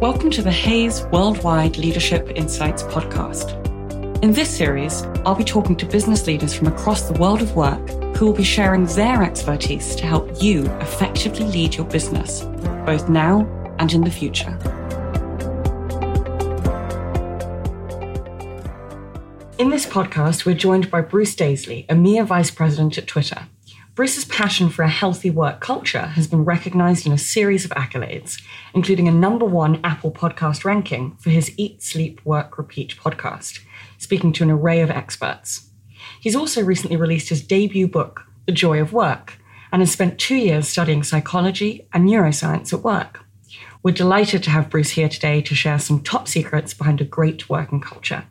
Welcome to the Hays Worldwide Leadership Insights podcast. In this series, I'll be talking to business leaders from across the world of work who will be sharing their expertise to help you effectively lead your business, both now and in the future. In this podcast, we're joined by Bruce Daisley, EMEA Vice President at Twitter. Bruce's passion for a healthy work culture has been recognized in a series of accolades, including a number one Apple podcast ranking for his Eat, Sleep, Work, Repeat podcast, speaking to an array of experts. He's also recently released his debut book, The Joy of Work, and has spent two years studying psychology and neuroscience at work. We're delighted to have Bruce here today to share some top secrets behind a great working culture.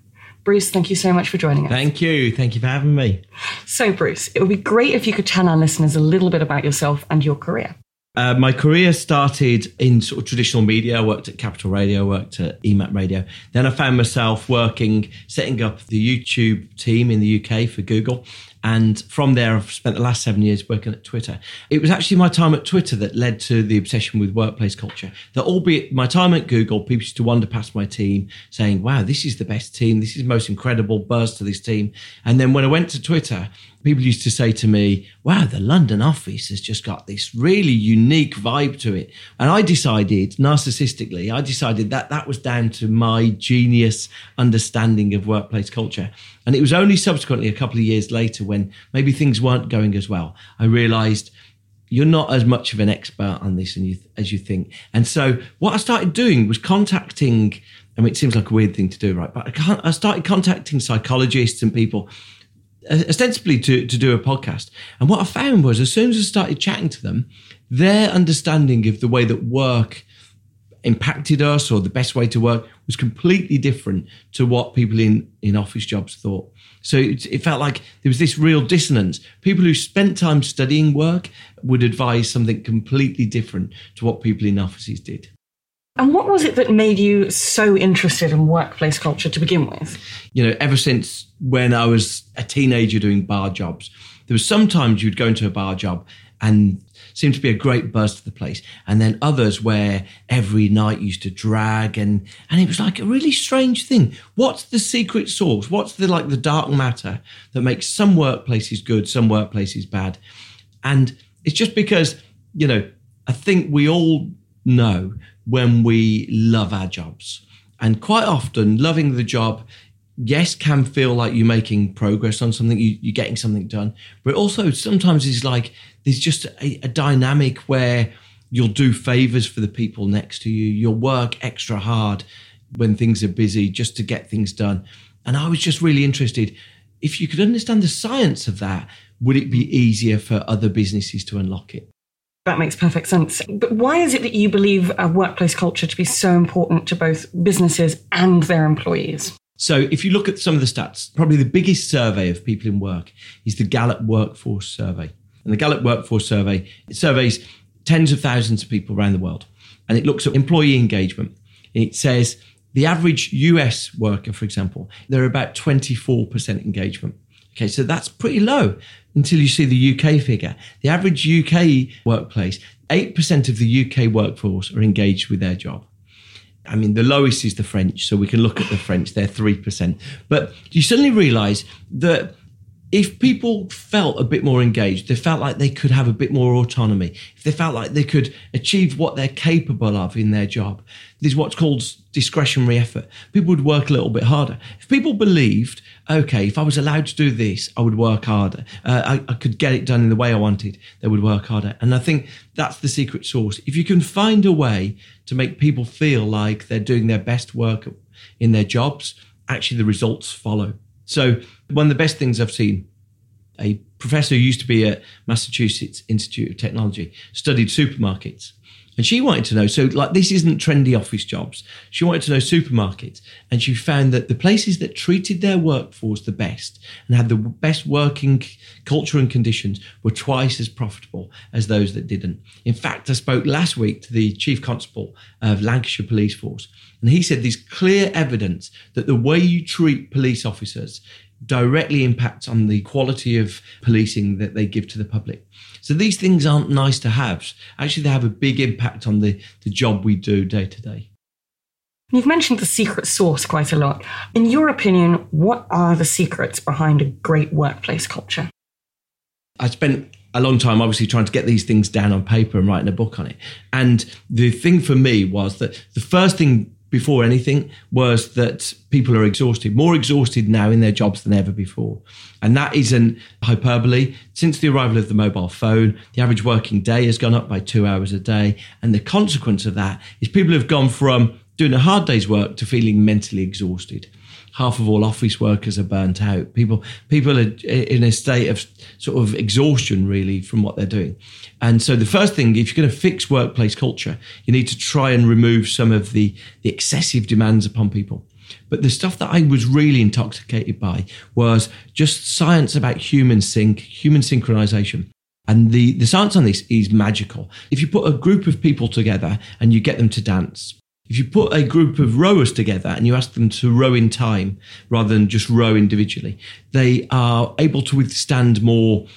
Bruce, thank you so much for joining us. Thank you. Thank you for having me. So, Bruce, it would be great if you could tell our listeners a little bit about yourself and your career. Uh, my career started in sort of traditional media. I worked at Capital Radio, worked at EMAP Radio. Then I found myself working, setting up the YouTube team in the UK for Google. And from there, I've spent the last seven years working at Twitter. It was actually my time at Twitter that led to the obsession with workplace culture. That albeit my time at Google, people used to wander past my team saying, wow, this is the best team. This is most incredible buzz to this team. And then when I went to Twitter, people used to say to me, wow, the London office has just got this really unique vibe to it. And I decided, narcissistically, I decided that that was down to my genius understanding of workplace culture. And it was only subsequently, a couple of years later, when maybe things weren't going as well, I realized you're not as much of an expert on this as you think. And so what I started doing was contacting, I mean, it seems like a weird thing to do, right? But I, I started contacting psychologists and people uh, ostensibly to, to do a podcast. And what I found was as soon as I started chatting to them, their understanding of the way that work impacted us or the best way to work was completely different to what people in, in office jobs thought. So it, it, felt like there was this real dissonance. People who spent time studying work would advise something completely different to what people in offices did. And what was it that made you so interested in workplace culture to begin with? You know, ever since when I was a teenager doing bar jobs, there was sometimes you'd go into a bar job and seemed to be a great buzz to the place. And then others where every night used to drag and and it was like a really strange thing. What's the secret sauce? What's the like the dark matter that makes some workplaces good, some workplaces bad? And it's just because, you know, I think we all know when we love our jobs. And quite often loving the job yes, can feel like you're making progress on something, you, are getting something done, but also sometimes it's like there's just a, a, dynamic where you'll do favors for the people next to you, you'll work extra hard when things are busy just to get things done. And I was just really interested if you could understand the science of that, would it be easier for other businesses to unlock it? That makes perfect sense. But why is it that you believe a workplace culture to be so important to both businesses and their employees? So, if you look at some of the stats, probably the biggest survey of people in work is the Gallup Workforce Survey. And the Gallup Workforce Survey it surveys tens of thousands of people around the world. And it looks at employee engagement. It says the average US worker, for example, they're about 24% engagement. Okay, so that's pretty low until you see the UK figure. The average UK workplace, 8% of the UK workforce are engaged with their job. I mean, the lowest is the French, so we can look at the French, they're 3%. But you suddenly realize that if people felt a bit more engaged, they felt like they could have a bit more autonomy, if they felt like they could achieve what they're capable of in their job, there's what's called discretionary effort. People would work a little bit harder. If people believed, okay, if I was allowed to do this, I would work harder. Uh, I, I could get it done in the way I wanted, they would work harder. And I think that's the secret sauce. If you can find a way to make people feel like they're doing their best work in their jobs, actually the results follow. So one of the best things I've seen, a professor who used to be at Massachusetts Institute of Technology, studied supermarkets. And she wanted to know, so like this isn't trendy office jobs. She wanted to know supermarkets. And she found that the places that treated their workforce the best and had the best working culture and conditions were twice as profitable as those that didn't. In fact, I spoke last week to the chief constable of Lancashire Police Force, and he said there's clear evidence that the way you treat police officers directly impacts on the quality of policing that they give to the public. So these things aren't nice to have. Actually, they have a big impact on the, the job we do day to day. You've mentioned the secret sauce quite a lot. In your opinion, what are the secrets behind a great workplace culture? I spent a long time obviously trying to get these things down on paper and writing a book on it. And the thing for me was that the first thing before anything was that people are exhausted, more exhausted now in their jobs than ever before. And that isn't hyperbole. Since the arrival of the mobile phone, the average working day has gone up by two hours a day. And the consequence of that is people have gone from doing a hard day's work to feeling mentally exhausted. Half of all office workers are burnt out. People, people are in a state of sort of exhaustion, really, from what they're doing. And so, the first thing, if you're going to fix workplace culture, you need to try and remove some of the, the excessive demands upon people. But the stuff that I was really intoxicated by was just science about human sync, human synchronization. And the, the science on this is magical. If you put a group of people together and you get them to dance, if you put a group of rowers together and you ask them to row in time rather than just row individually, they are able to withstand more.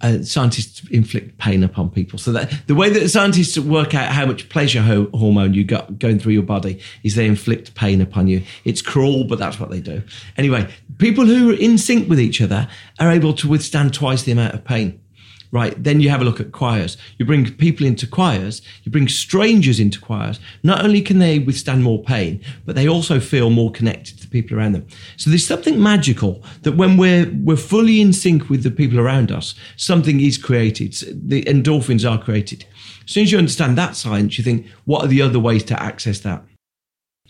Uh, scientists inflict pain upon people. So that the way that scientists work out how much pleasure ho- hormone you got going through your body is they inflict pain upon you. It's cruel, but that's what they do. Anyway, people who are in sync with each other are able to withstand twice the amount of pain right? Then you have a look at choirs. You bring people into choirs, you bring strangers into choirs. Not only can they withstand more pain, but they also feel more connected to the people around them. So there's something magical that when we're we're fully in sync with the people around us, something is created. The endorphins are created. As soon as you understand that science, you think, what are the other ways to access that?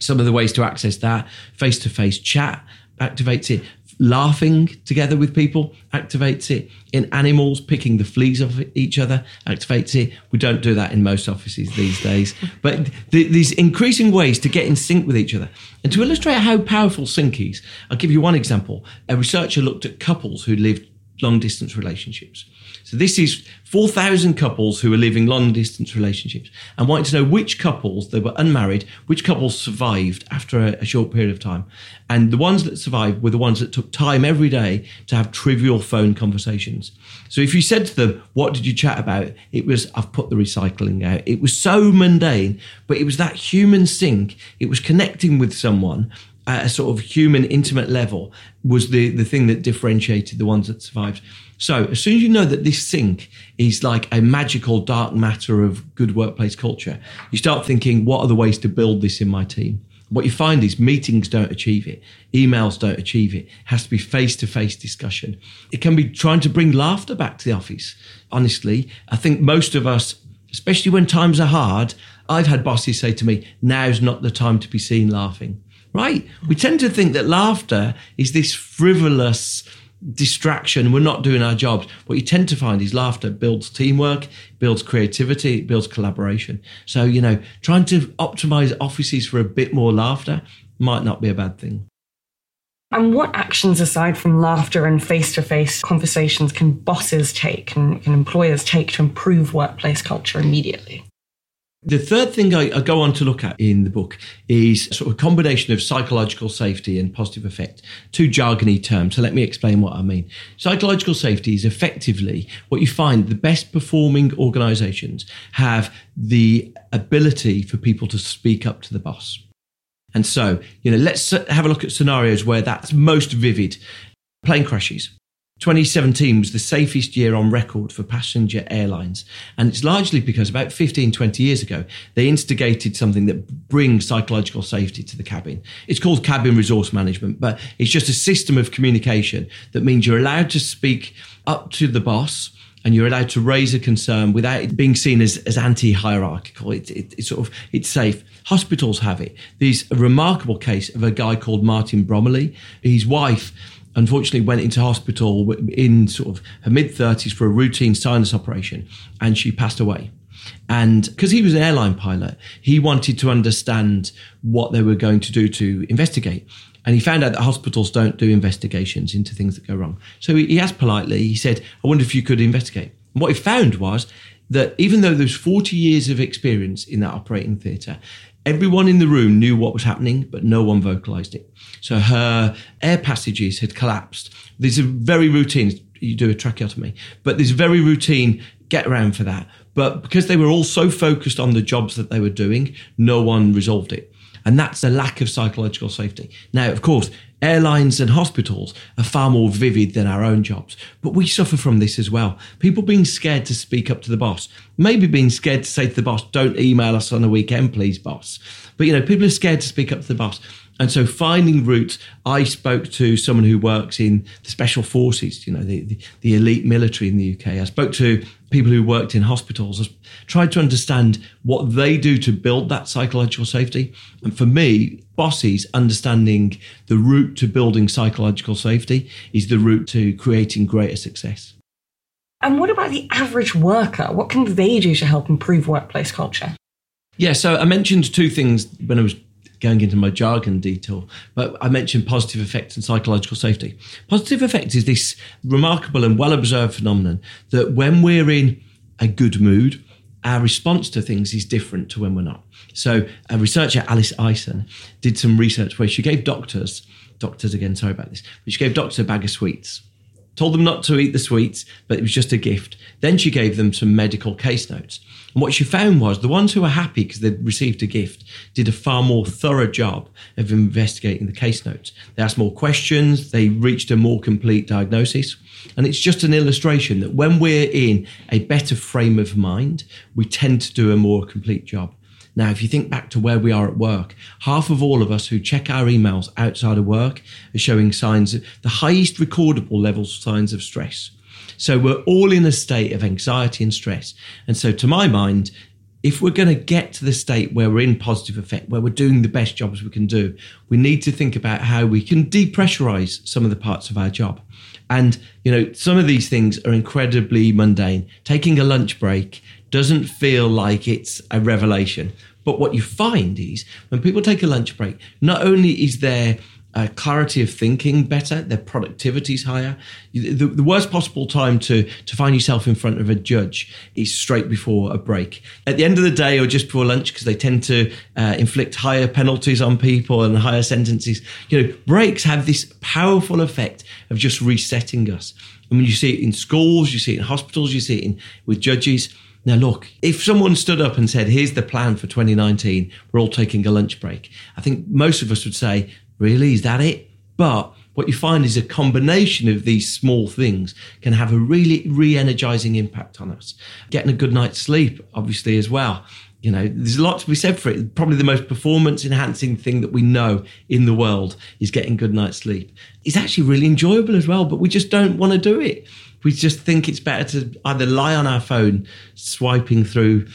Some of the ways to access that face to face chat activates it laughing together with people activates it. In animals, picking the fleas off each other activates it. We don't do that in most offices these days. But the, these increasing ways to get in sync with each other. And to illustrate how powerful sync is, I'll give you one example. A researcher looked at couples who lived long distance relationships. So this is 4,000 couples who are living long distance relationships and wanting to know which couples, they were unmarried, which couples survived after a, a, short period of time. And the ones that survived were the ones that took time every day to have trivial phone conversations. So if you said to them, what did you chat about? It was, I've put the recycling out. It was so mundane, but it was that human sync. It was connecting with someone at a sort of human intimate level was the, the thing that differentiated the ones that survived. So as soon as you know that this sync is like a magical dark matter of good workplace culture, you start thinking, what are the ways to build this in my team? What you find is meetings don't achieve it, emails don't achieve it. It has to be face to face discussion. It can be trying to bring laughter back to the office. Honestly, I think most of us, especially when times are hard, I've had bosses say to me, now's not the time to be seen laughing. Right? We tend to think that laughter is this frivolous, distraction. We're not doing our jobs. What you tend to find is laughter builds teamwork, builds creativity, builds collaboration. So, you know, trying to optimize offices for a bit more laughter might not be a bad thing. And what actions aside from laughter and face to face conversations can bosses take and can employers take to improve workplace culture immediately? The third thing I, I, go on to look at in the book is sort of a combination of psychological safety and positive affect, two jargony terms. So let me explain what I mean. Psychological safety is effectively what you find the best performing organizations have the ability for people to speak up to the boss. And so, you know, let's uh, have a look at scenarios where that's most vivid. Plane crashes. 2017 was the safest year on record for passenger airlines. And it's largely because about 15, 20 years ago, they instigated something that brings psychological safety to the cabin. It's called cabin resource management, but it's just a system of communication that means you're allowed to speak up to the boss and you're allowed to raise a concern without it being seen as, as anti-hierarchical. It, it, it's sort of, it's safe. Hospitals have it. There's a remarkable case of a guy called Martin Bromley. His wife unfortunately went into hospital in sort of her mid 30s for a routine sinus operation and she passed away. And because he was an airline pilot, he wanted to understand what they were going to do to investigate. And he found out that hospitals don't do investigations into things that go wrong. So he asked politely, he said, I wonder if you could investigate. And what he found was that even though there's 40 years of experience in that operating theatre, Everyone in the room knew what was happening, but no one vocalized it. So her air passages had collapsed. There's a very routine, you do a tracheotomy, but there's very routine get around for that. But because they were all so focused on the jobs that they were doing, no one resolved it. And that's the lack of psychological safety. Now, of course, airlines and hospitals are far more vivid than our own jobs, but we suffer from this as well. People being scared to speak up to the boss, maybe being scared to say to the boss, don't email us on the weekend, please, boss. But, you know, people are scared to speak up to the boss. And so finding routes, I spoke to someone who works in the special forces, you know, the, the, the, elite military in the UK. I spoke to people who worked in hospitals. I tried to understand what they do to build that psychological safety. And for me, bosses understanding the route to building psychological safety is the route to creating greater success. And what about the average worker? What can they do to help improve workplace culture? Yeah, so I mentioned two things when I was going into my jargon detail, but I mentioned positive affects and psychological safety. Positive affects is this remarkable and well observed phenomenon that when we're in a good mood, our response to things is different to when we're not. So, a researcher, Alice Isen, did some research where she gave doctors, doctors again, sorry about this, but she gave doctors a bag of sweets told them not to eat the sweets, but it was just a gift. Then she gave them some medical case notes. And what she found was the ones who were happy because they'd received a gift did a far more thorough job of investigating the case notes. They asked more questions, they reached a more complete diagnosis. And it's just an illustration that when we're in a better frame of mind, we tend to do a more complete job. Now, if you think back to where we are at work, half of all of us who check our emails outside of work are showing signs of the highest recordable levels of signs of stress. So we're all in a state of anxiety and stress. And so to my mind, if we're going to get to the state where we're in positive affect, where we're doing the best jobs we can do, we need to think about how we can depressurize some of the parts of our job. And, you know, some of these things are incredibly mundane. Taking a lunch break doesn't feel like it's a revelation. But what you find is when people take a lunch break, not only is there uh, clarity of thinking better, their productivity is higher. The, the, worst possible time to, to find yourself in front of a judge is straight before a break. At the end of the day or just before lunch, because they tend to uh, inflict higher penalties on people and higher sentences. You know, breaks have this powerful effect of just resetting us. I mean, you see it in schools, you see it in hospitals, you see it in, with judges now, look, if someone stood up and said, here's the plan for 2019, we're all taking a lunch break, I think most of us would say, really, is that it? But what you find is a combination of these small things can have a really re energizing impact on us. Getting a good night's sleep, obviously, as well. You know, there's a lot to be said for it. Probably the most performance enhancing thing that we know in the world is getting good night's sleep. It's actually really enjoyable as well, but we just don't want to do it we just think it's better to either lie on our phone swiping through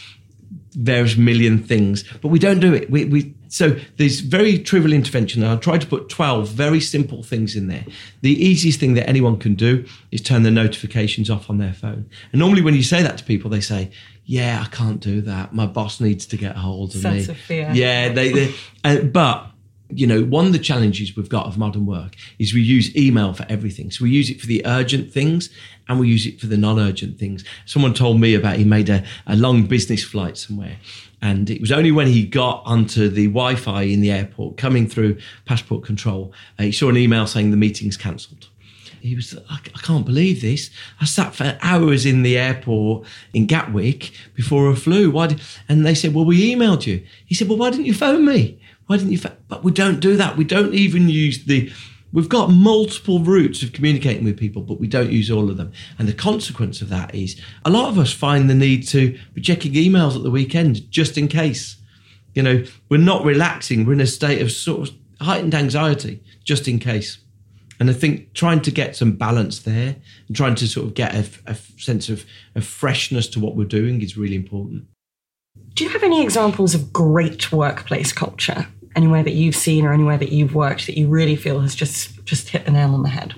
various million things, but we don't do it. We, we so there's very trivial intervention, and I try to put 12 very simple things in there. The easiest thing that anyone can do is turn the notifications off on their phone. And normally, when you say that to people, they say, "Yeah, I can't do that. My boss needs to get a hold of Sense me." Of fear. Yeah, they, they uh, but you know, one of the challenges we've got of modern work is we use email for everything. So we use it for the urgent things and we use it for the non-urgent things. Someone told me about he made a, a long business flight somewhere. And it was only when he got onto the Wi-Fi in the airport, coming through passport control, uh, he saw an email saying the meeting's cancelled. He was, I, I can't believe this. I sat for hours in the airport in Gatwick before I flew. Why? Did, and they said, well, we emailed you. He said, well, why didn't you phone me? Why didn't you? Fa-? But we don't do that. We don't even use the. We've got multiple routes of communicating with people, but we don't use all of them. And the consequence of that is a lot of us find the need to be checking emails at the weekend just in case. You know, we're not relaxing. We're in a state of sort of heightened anxiety just in case. And I think trying to get some balance there and trying to sort of get a, a sense of, of freshness to what we're doing is really important. Do you have any examples of great workplace culture? Anywhere that you've seen or anywhere that you've worked that you really feel has just just hit the nail on the head?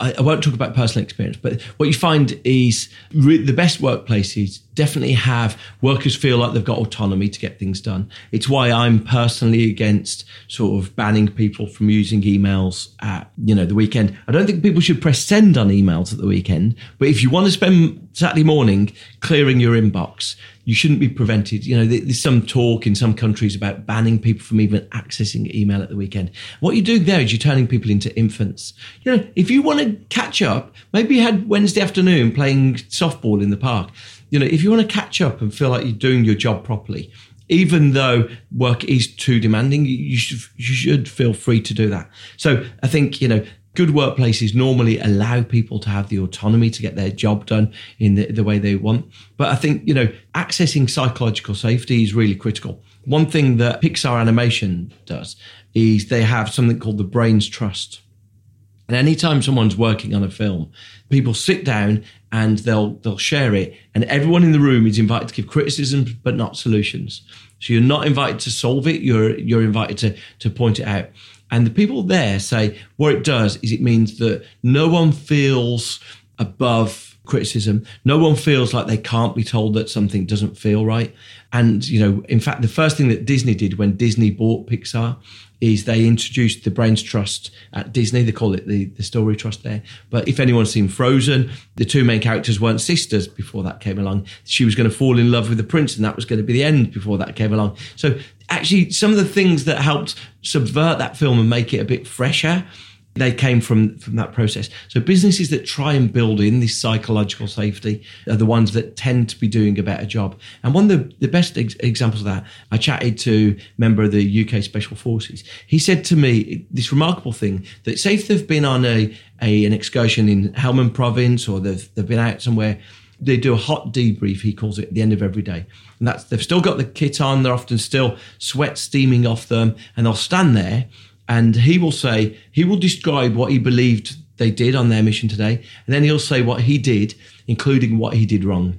I, I won't talk about personal experience, but what you find is re- the best workplaces definitely have workers feel like they've got autonomy to get things done. It's why I'm personally against sort of banning people from using emails at you know the weekend. I don't think people should press send on emails at the weekend, but if you want to spend Saturday morning clearing your inbox, you shouldn't be prevented. You know, there's some talk in some countries about banning people from even accessing email at the weekend. What you're doing there is you're turning people into infants. You know, if you want to catch up, maybe you had Wednesday afternoon playing softball in the park. You know, if you want to catch up and feel like you're doing your job properly, even though work is too demanding, you should, you should feel free to do that. So I think, you know, good workplaces normally allow people to have the autonomy to get their job done in the, the way they want. But I think, you know, accessing psychological safety is really critical. One thing that Pixar Animation does is they have something called the Brains Trust. And anytime someone's working on a film, people sit down and they'll they'll share it, and everyone in the room is invited to give criticism but not solutions. So you're not invited to solve it; you're you're invited to to point it out. And the people there say what it does is it means that no one feels above criticism. No one feels like they can't be told that something doesn't feel right. And, you know, in fact, the first thing that Disney did when Disney bought Pixar is they introduced the Brains Trust at Disney. They call it the, the Story Trust there. But if anyone's seen Frozen, the two main characters weren't sisters before that came along. She was going to fall in love with the prince, and that was going to be the end before that came along. So actually, some of the things that helped subvert that film and make it a bit fresher they came from from that process. So businesses that try and build in this psychological safety are the ones that tend to be doing a better job. And one of the, the best ex- examples of that, I chatted to a member of the UK Special Forces. He said to me this remarkable thing that say if they've been on a, a an excursion in Helmand Province or they've they've been out somewhere they do a hot debrief, he calls it, at the end of every day. And that's they've still got the kit on, they're often still sweat steaming off them, and they'll stand there and he will say, he will describe what he believed they did on their mission today. And then he'll say what he did, including what he did wrong.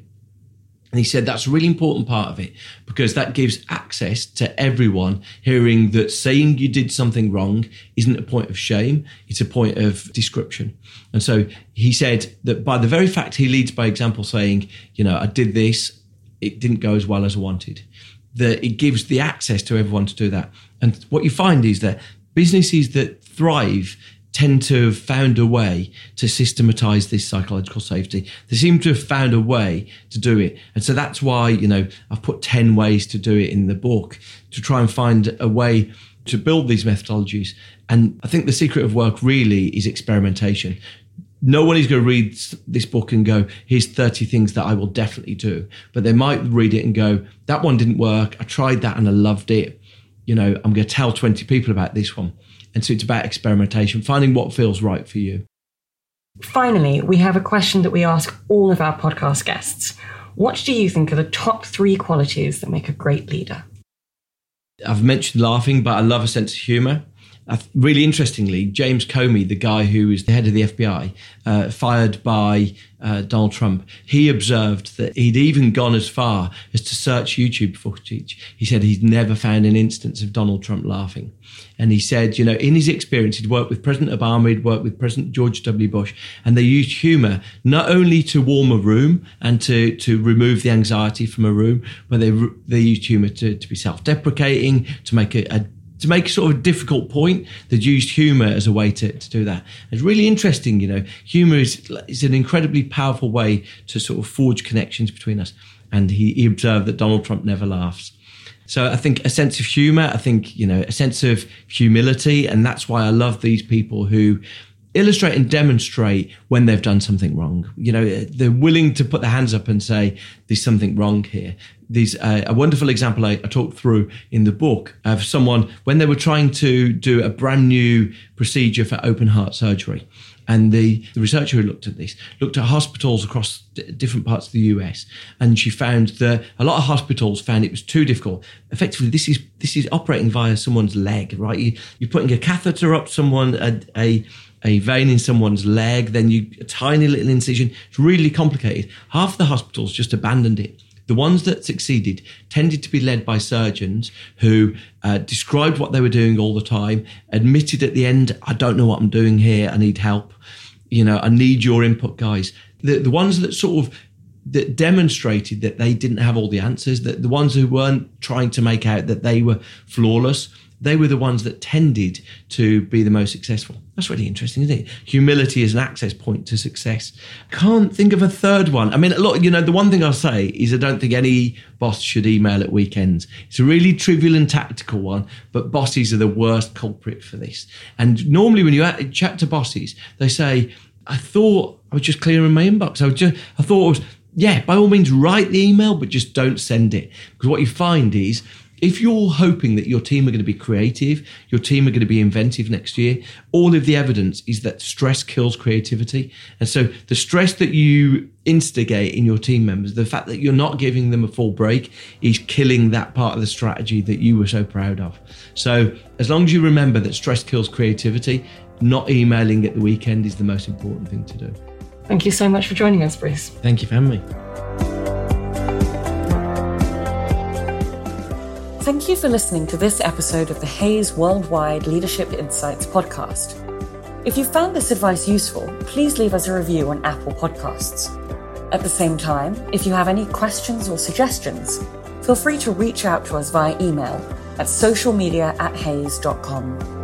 And he said that's a really important part of it because that gives access to everyone hearing that saying you did something wrong isn't a point of shame, it's a point of description. And so he said that by the very fact he leads by example, saying, you know, I did this, it didn't go as well as I wanted, that it gives the access to everyone to do that. And what you find is that businesses that thrive tend to have found a way to systematize this psychological safety. They seem to have found a way to do it. And so that's why, you know, I've put 10 ways to do it in the book to try and find a way to build these methodologies. And I think the secret of work really is experimentation. No one is going to read this book and go, here's 30 things that I will definitely do. But they might read it and go, that one didn't work. I tried that and I loved it you know, I'm going to tell 20 people about this one. And so it's about experimentation, finding what feels right for you. Finally, we have a question that we ask all of our podcast guests. What do you think are the top three qualities that make a great leader? I've mentioned laughing, but I love a sense of humor. Really interestingly, James Comey, the guy who is the head of the FBI, uh, fired by uh, Donald Trump, he observed that he'd even gone as far as to search YouTube footage. He said he'd never found an instance of Donald Trump laughing. And he said, you know, in his experience, he'd worked with President Obama, he'd worked with President George W. Bush, and they used humor not only to warm a room and to, to remove the anxiety from a room, but they, they used humor to, to be self deprecating, to make a, a to make sort of a difficult point, they used humour as a way to, to do that. It's really interesting, you know. Humour is, is an incredibly powerful way to sort of forge connections between us. And he, he observed that Donald Trump never laughs. So I think a sense of humour, I think, you know, a sense of humility. And that's why I love these people who illustrate and demonstrate when they've done something wrong. You know, they're willing to put their hands up and say, there's something wrong here. There's uh, a wonderful example I, I, talked through in the book of someone when they were trying to do a brand new procedure for open heart surgery. And the, the researcher who looked at this looked at hospitals across d- different parts of the US, and she found that a lot of hospitals found it was too difficult. Effectively, this is this is operating via someone's leg, right? You, you're putting a catheter up someone a, a a vein in someone's leg, then you a tiny little incision. It's really complicated. Half the hospitals just abandoned it. The ones that succeeded tended to be led by surgeons who uh, described what they were doing all the time, admitted at the end, I don't know what I'm doing here, I need help. You know, I need your input, guys. The, the ones that sort of that demonstrated that they didn't have all the answers, that the ones who weren't trying to make out that they were flawless, they were the ones that tended to be the most successful. That's really interesting, isn't it? Humility is an access point to success. Can't think of a third one. I mean, a lot, you know, the one thing I'll say is I don't think any boss should email at weekends. It's a really trivial and tactical one, but bosses are the worst culprit for this. And normally when you chat to bosses, they say, I thought I was just clearing my inbox. I was just, I thought it was, yeah, by all means, write the email, but just don't send it. Because what you find is if you're hoping that your team are going to be creative, your team are going to be inventive next year, all of the evidence is that stress kills creativity. And so the stress that you instigate in your team members, the fact that you're not giving them a full break is killing that part of the strategy that you were so proud of. So as long as you remember that stress kills creativity, not emailing at the weekend is the most important thing to do. Thank you so much for joining us, Bruce. Thank you for having me. Thank you for listening to this episode of the Hays Worldwide Leadership Insights podcast. If you found this advice useful, please leave us a review on Apple Podcasts. At the same time, if you have any questions or suggestions, feel free to reach out to us via email at socialmedia at hays.com.